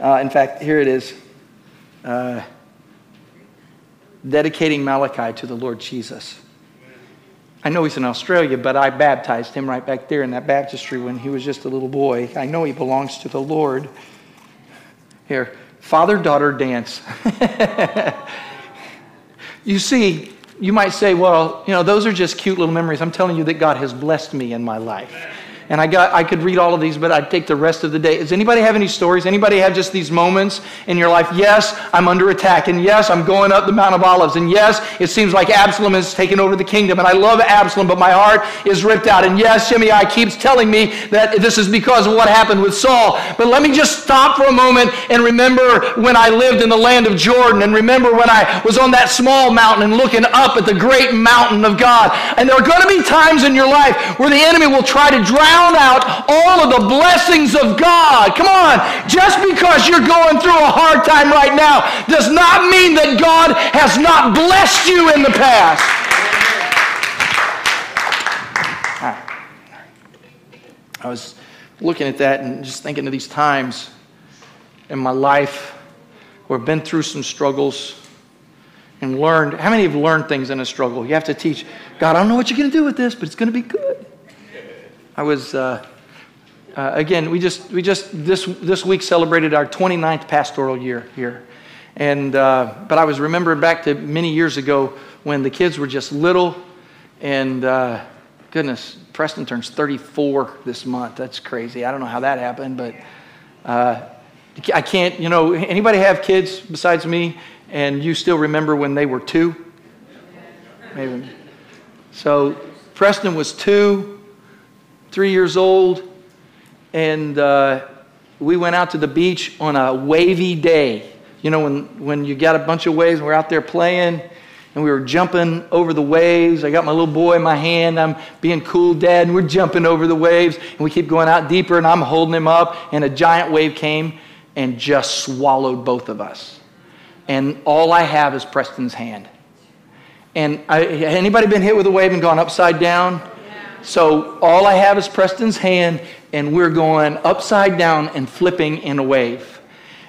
uh, in fact, here it is uh, dedicating Malachi to the Lord Jesus. I know he's in Australia, but I baptized him right back there in that baptistry when he was just a little boy. I know he belongs to the Lord. Here, father daughter dance. you see, you might say, well, you know, those are just cute little memories. I'm telling you that God has blessed me in my life. And I got I could read all of these, but I'd take the rest of the day. Does anybody have any stories? Anybody have just these moments in your life? Yes, I'm under attack. And yes, I'm going up the Mount of Olives. And yes, it seems like Absalom has taken over the kingdom. And I love Absalom, but my heart is ripped out. And yes, Shimei keeps telling me that this is because of what happened with Saul. But let me just stop for a moment and remember when I lived in the land of Jordan and remember when I was on that small mountain and looking up at the great mountain of God. And there are going to be times in your life where the enemy will try to drown drown out all of the blessings of God. Come on. Just because you're going through a hard time right now does not mean that God has not blessed you in the past. I was looking at that and just thinking of these times in my life where I've been through some struggles and learned. How many have learned things in a struggle? You have to teach God, I don't know what you're going to do with this, but it's going to be good. I was, uh, uh, again, we just, we just this, this week celebrated our 29th pastoral year here. And, uh, but I was remembering back to many years ago when the kids were just little. And uh, goodness, Preston turns 34 this month. That's crazy. I don't know how that happened, but uh, I can't, you know, anybody have kids besides me and you still remember when they were two? Maybe. So Preston was two three years old, and uh, we went out to the beach on a wavy day. You know, when, when you got a bunch of waves and we're out there playing, and we were jumping over the waves. I got my little boy in my hand. I'm being cool, Dad, and we're jumping over the waves. And we keep going out deeper, and I'm holding him up. And a giant wave came and just swallowed both of us. And all I have is Preston's hand. And I, anybody been hit with a wave and gone upside down? So all I have is Preston's hand, and we're going upside down and flipping in a wave.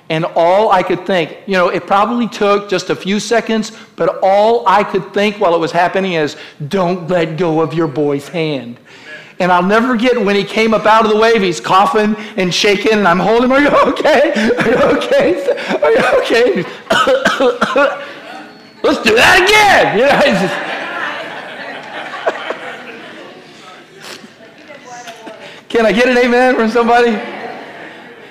And all I could think, you know, it probably took just a few seconds, but all I could think while it was happening is, don't let go of your boy's hand. And I'll never forget when he came up out of the wave, he's coughing and shaking, and I'm holding him. Are you okay? Are you okay? Are you okay? Let's do that again. You know, Can I get an amen from somebody?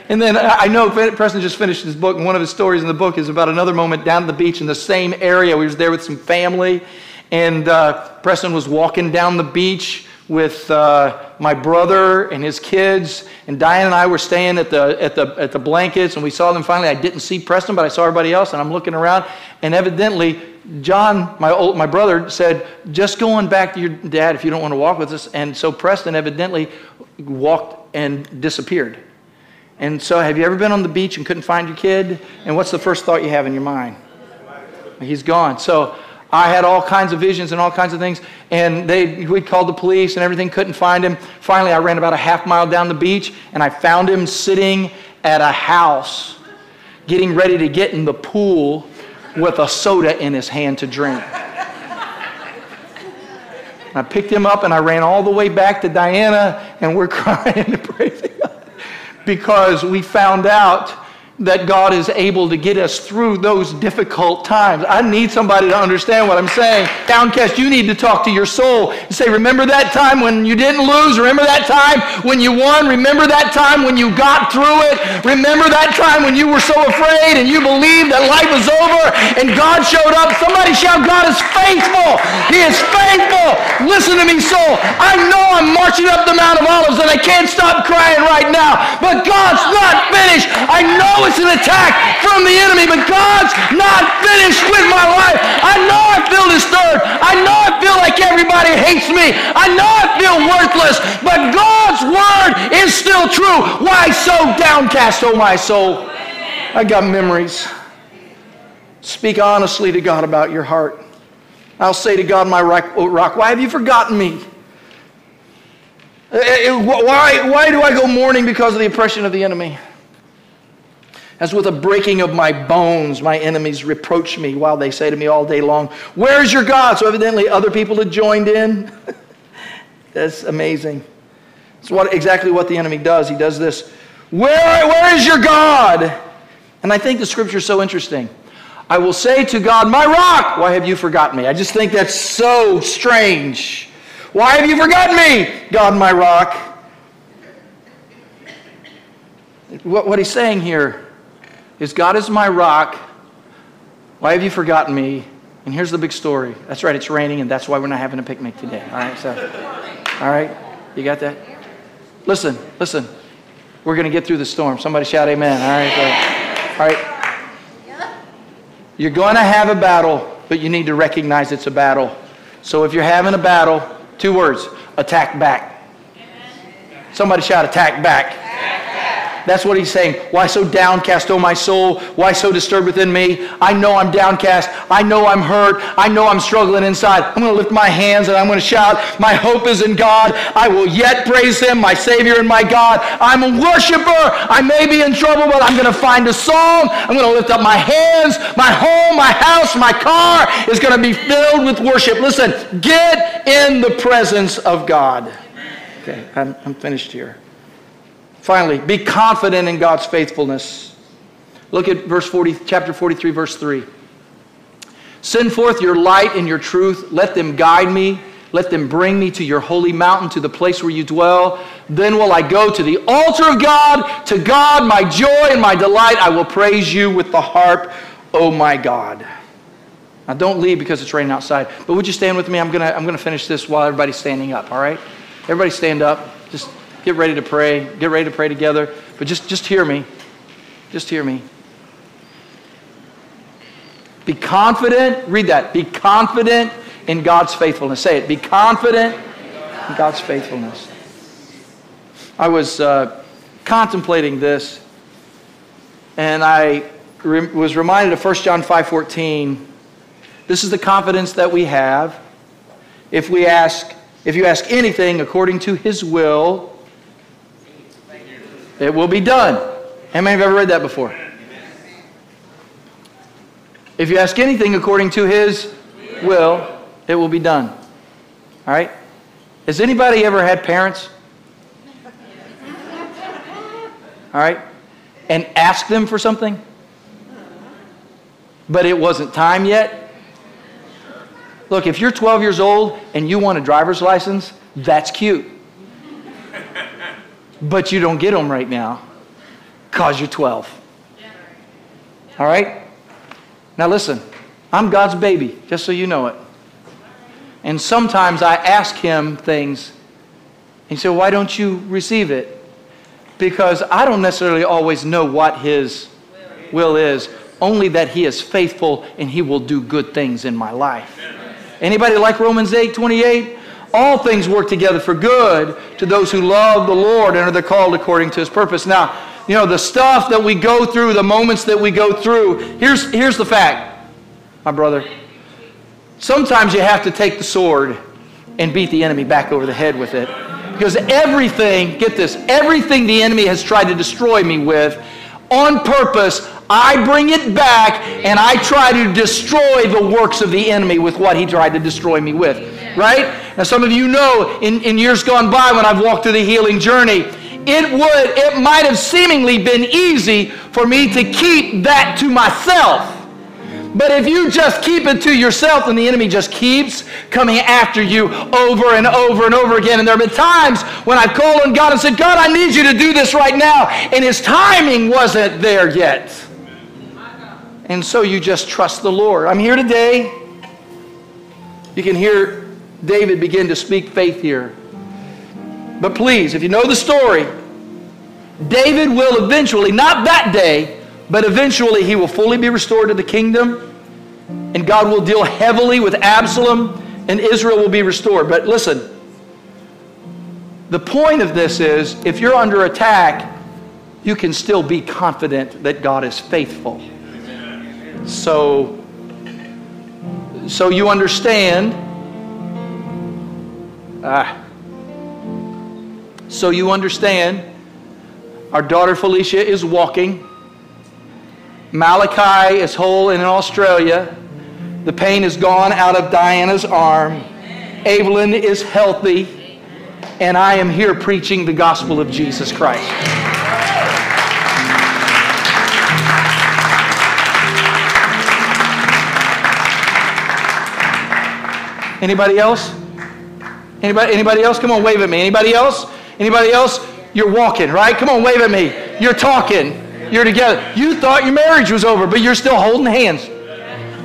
And then I know Preston just finished his book, and one of his stories in the book is about another moment down the beach in the same area. We was there with some family, and uh, Preston was walking down the beach with uh, my brother and his kids, and Diane and I were staying at the, at, the, at the blankets, and we saw them finally. I didn't see Preston, but I saw everybody else, and I'm looking around, and evidently, John, my, old, my brother, said, Just go on back to your dad if you don't want to walk with us. And so Preston evidently walked and disappeared. And so, have you ever been on the beach and couldn't find your kid? And what's the first thought you have in your mind? He's gone. So, I had all kinds of visions and all kinds of things, and they we called the police and everything, couldn't find him. Finally, I ran about a half mile down the beach, and I found him sitting at a house, getting ready to get in the pool with a soda in his hand to drink. I picked him up and I ran all the way back to Diana, and we're crying and praising God because we found out that God is able to get us through those difficult times. I need somebody to understand what I'm saying. Downcast, you need to talk to your soul and say, Remember that time when you didn't lose? Remember that time when you won? Remember that time when you got through it? Remember that time when you were so afraid and you believed that life was over and God showed up? Somebody shout, God is faithful. He is faithful. Listen to me, soul. I know I'm marching up the Mount of Olives and I can't stop crying right now, but God's not finished. I know it's an attack from the enemy, but God's not finished with my life. I know I feel disturbed. I know I feel like everybody hates me. I know I feel worthless, but God's word is still true. Why so downcast, oh my soul? I got memories. Speak honestly to God about your heart. I'll say to God, my rock, why have you forgotten me? Eh, eh, why, why do I go mourning because of the oppression of the enemy? As with a breaking of my bones, my enemies reproach me while they say to me all day long, Where is your God? So evidently other people had joined in. That's amazing. It's what, exactly what the enemy does. He does this. Where, where is your God? And I think the scripture is so interesting. I will say to God, My rock, why have you forgotten me? I just think that's so strange. Why have you forgotten me, God, my rock? What, what he's saying here is God is my rock. Why have you forgotten me? And here's the big story. That's right, it's raining, and that's why we're not having a picnic today. All right, so, all right, you got that? Listen, listen. We're going to get through the storm. Somebody shout amen. All right, so, all right. You're going to have a battle, but you need to recognize it's a battle. So if you're having a battle, two words attack back. Somebody shout attack back. That's what he's saying. Why so downcast, O my soul? Why so disturbed within me? I know I'm downcast. I know I'm hurt. I know I'm struggling inside. I'm going to lift my hands and I'm going to shout, My hope is in God. I will yet praise him, my Savior and my God. I'm a worshiper. I may be in trouble, but I'm going to find a song. I'm going to lift up my hands. My home, my house, my car is going to be filled with worship. Listen, get in the presence of God. Okay, I'm, I'm finished here. Finally, be confident in God's faithfulness. Look at verse 40, chapter 43, verse 3. Send forth your light and your truth. Let them guide me. Let them bring me to your holy mountain, to the place where you dwell. Then will I go to the altar of God, to God, my joy and my delight. I will praise you with the harp, O my God. Now, don't leave because it's raining outside. But would you stand with me? I'm going to I'm going to finish this while everybody's standing up, all right? Everybody stand up. Just get ready to pray. Get ready to pray together. But just, just hear me. Just hear me. Be confident. Read that. Be confident in God's faithfulness. Say it. Be confident in God's faithfulness. I was uh, contemplating this, and I re- was reminded of 1 John 5:14. This is the confidence that we have if we ask, if you ask anything according to His will, it will be done. How many have ever read that before? If you ask anything according to His will, it will be done. All right? Has anybody ever had parents? All right? And asked them for something? But it wasn't time yet? Look, if you're 12 years old and you want a driver's license, that's cute. But you don't get them right now because you're 12. All right? Now listen, I'm God's baby, just so you know it. And sometimes I ask him things. He said, Why don't you receive it? Because I don't necessarily always know what his will is, only that he is faithful and he will do good things in my life. Anybody like Romans 8 28? All things work together for good to those who love the Lord and are the called according to his purpose. Now, you know, the stuff that we go through, the moments that we go through, here's, here's the fact, my brother. Sometimes you have to take the sword and beat the enemy back over the head with it. Because everything, get this, everything the enemy has tried to destroy me with, on purpose, I bring it back and I try to destroy the works of the enemy with what he tried to destroy me with. Right? Now, some of you know in, in years gone by when I've walked through the healing journey, it would, it might have seemingly been easy for me to keep that to myself. But if you just keep it to yourself, then the enemy just keeps coming after you over and over and over again. And there have been times when I've called on God and said, God, I need you to do this right now. And his timing wasn't there yet. And so you just trust the Lord. I'm here today. You can hear David begin to speak faith here. But please, if you know the story, David will eventually, not that day, but eventually he will fully be restored to the kingdom, and God will deal heavily with Absalom, and Israel will be restored. But listen, the point of this is if you're under attack, you can still be confident that God is faithful. So, so you understand. Ah, so you understand. Our daughter Felicia is walking. Malachi is whole in Australia. The pain is gone out of Diana's arm. Evelyn is healthy. And I am here preaching the gospel of Jesus Christ. Anybody else? Anybody, anybody else? Come on, wave at me. Anybody else? Anybody else? You're walking, right? Come on, wave at me. You're talking. You're together. You thought your marriage was over, but you're still holding hands.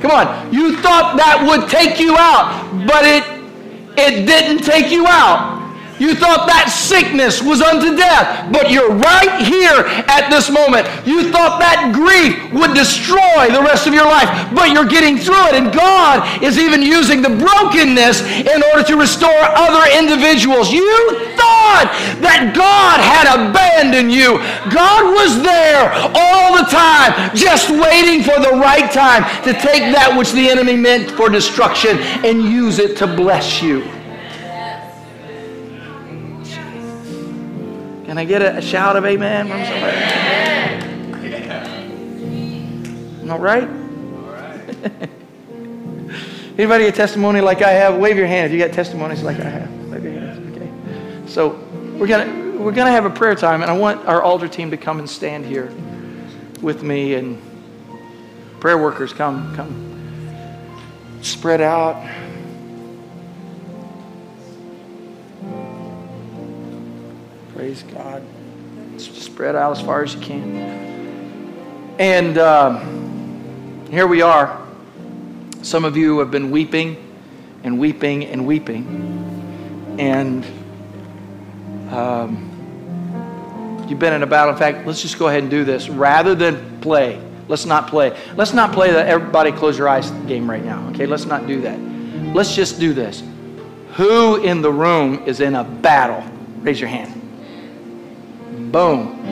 Come on. You thought that would take you out, but it it didn't take you out. You thought that sickness was unto death, but you're right here at this moment. You thought that grief would destroy the rest of your life, but you're getting through it. And God is even using the brokenness in order to restore other individuals. You thought that God had abandoned you. God was there all the time, just waiting for the right time to take that which the enemy meant for destruction and use it to bless you. Can I get a, a shout of amen from somebody? All right? Anybody a testimony like I have? Wave your hand if you got testimonies like I have. Wave your hands. Okay. So we're gonna we're gonna have a prayer time, and I want our altar team to come and stand here with me, and prayer workers come come spread out. Praise God. Spread out as far as you can. And um, here we are. Some of you have been weeping and weeping and weeping. And um, you've been in a battle. In fact, let's just go ahead and do this. Rather than play, let's not play. Let's not play the everybody close your eyes game right now. Okay, let's not do that. Let's just do this. Who in the room is in a battle? Raise your hand. Boom.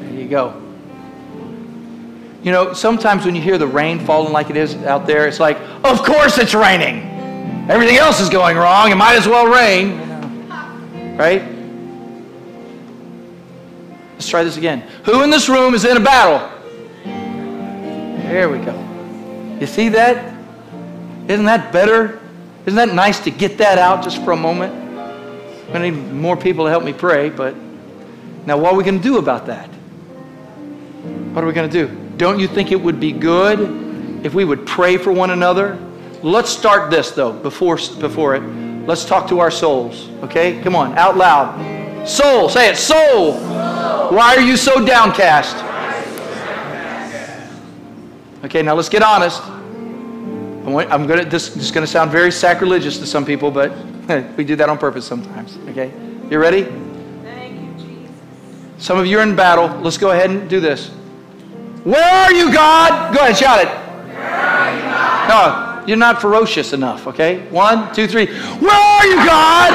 There you go. You know, sometimes when you hear the rain falling like it is out there, it's like, of course it's raining. Everything else is going wrong. It might as well rain. Right? Let's try this again. Who in this room is in a battle? There we go. You see that? Isn't that better? Isn't that nice to get that out just for a moment? I need more people to help me pray, but now what are we going to do about that? What are we going to do? Don't you think it would be good if we would pray for one another? Let's start this though before before it. Let's talk to our souls. Okay? Come on, out loud. Soul, say it. Soul. Why are you so downcast? Okay, now let's get honest. I'm gonna this, this is gonna sound very sacrilegious to some people, but we do that on purpose sometimes. Okay? You ready? You. Some of you are in battle. Let's go ahead and do this. Where are you, God? Go ahead, shout it. No, you're not ferocious enough, okay? One, two, three. Where are you, God?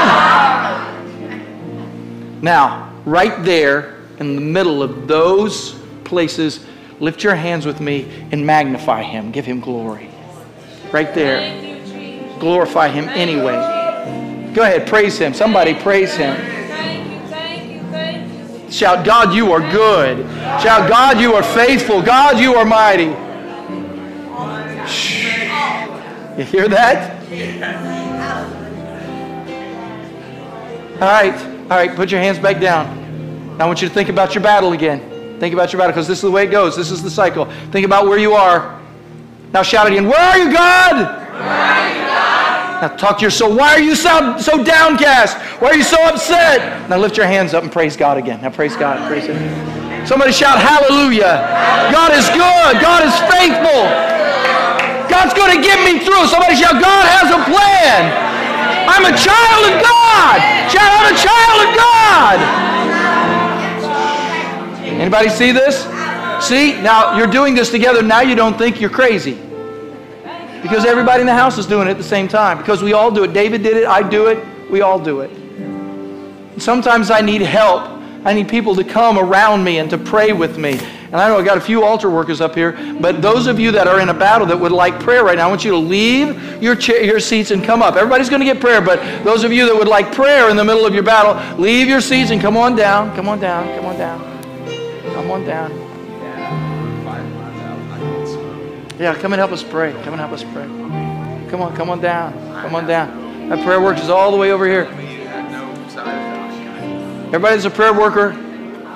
Now, right there in the middle of those places, lift your hands with me and magnify Him. Give Him glory. Right there. You. Glorify Him anyway. Go ahead, praise Him. Somebody praise Him. Shout, God, you are good. Shout, God, you are faithful. God, you are mighty. Shh. You hear that? All right. All right. Put your hands back down. Now I want you to think about your battle again. Think about your battle because this is the way it goes. This is the cycle. Think about where you are. Now shout again. Where are you, God? Now talk to your soul. Why are you so, so downcast? Why are you so upset? Now lift your hands up and praise God again. Now praise God. Praise Him. Somebody shout hallelujah. God is good. God is faithful. God's going to get me through. Somebody shout, God has a plan. I'm a child of God. Shout, I'm a child of God. Anybody see this? See, now you're doing this together. Now you don't think you're crazy. Because everybody in the house is doing it at the same time. Because we all do it. David did it. I do it. We all do it. Sometimes I need help. I need people to come around me and to pray with me. And I know I got a few altar workers up here, but those of you that are in a battle that would like prayer right now, I want you to leave your, chair, your seats and come up. Everybody's going to get prayer, but those of you that would like prayer in the middle of your battle, leave your seats and come on down. Come on down. Come on down. Come on down. Yeah, come and help us pray. Come and help us pray. Come on, come on down. Come on down. That prayer work is all the way over here. Everybody that's a prayer worker,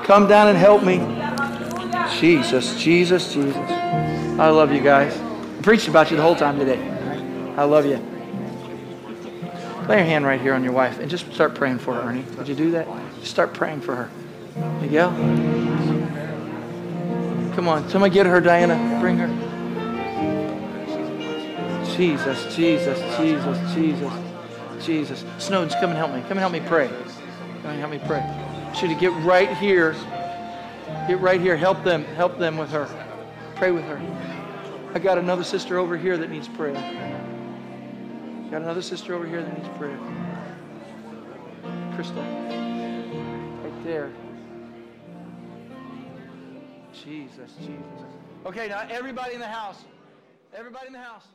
come down and help me. Jesus, Jesus, Jesus. I love you guys. I preached about you the whole time today. I love you. Lay your hand right here on your wife and just start praying for her, Ernie. Would you do that? Just start praying for her. Miguel? Come on. Somebody get her, Diana. Bring her. Jesus, Jesus, Jesus, Jesus, Jesus. Snowden's, come and help me. Come and help me pray. Come and help me pray. Should you get right here? Get right here. Help them. Help them with her. Pray with her. I got another sister over here that needs prayer. Got another sister over here that needs prayer. Crystal. Right there. Jesus, Jesus. Okay, now everybody in the house. Everybody in the house.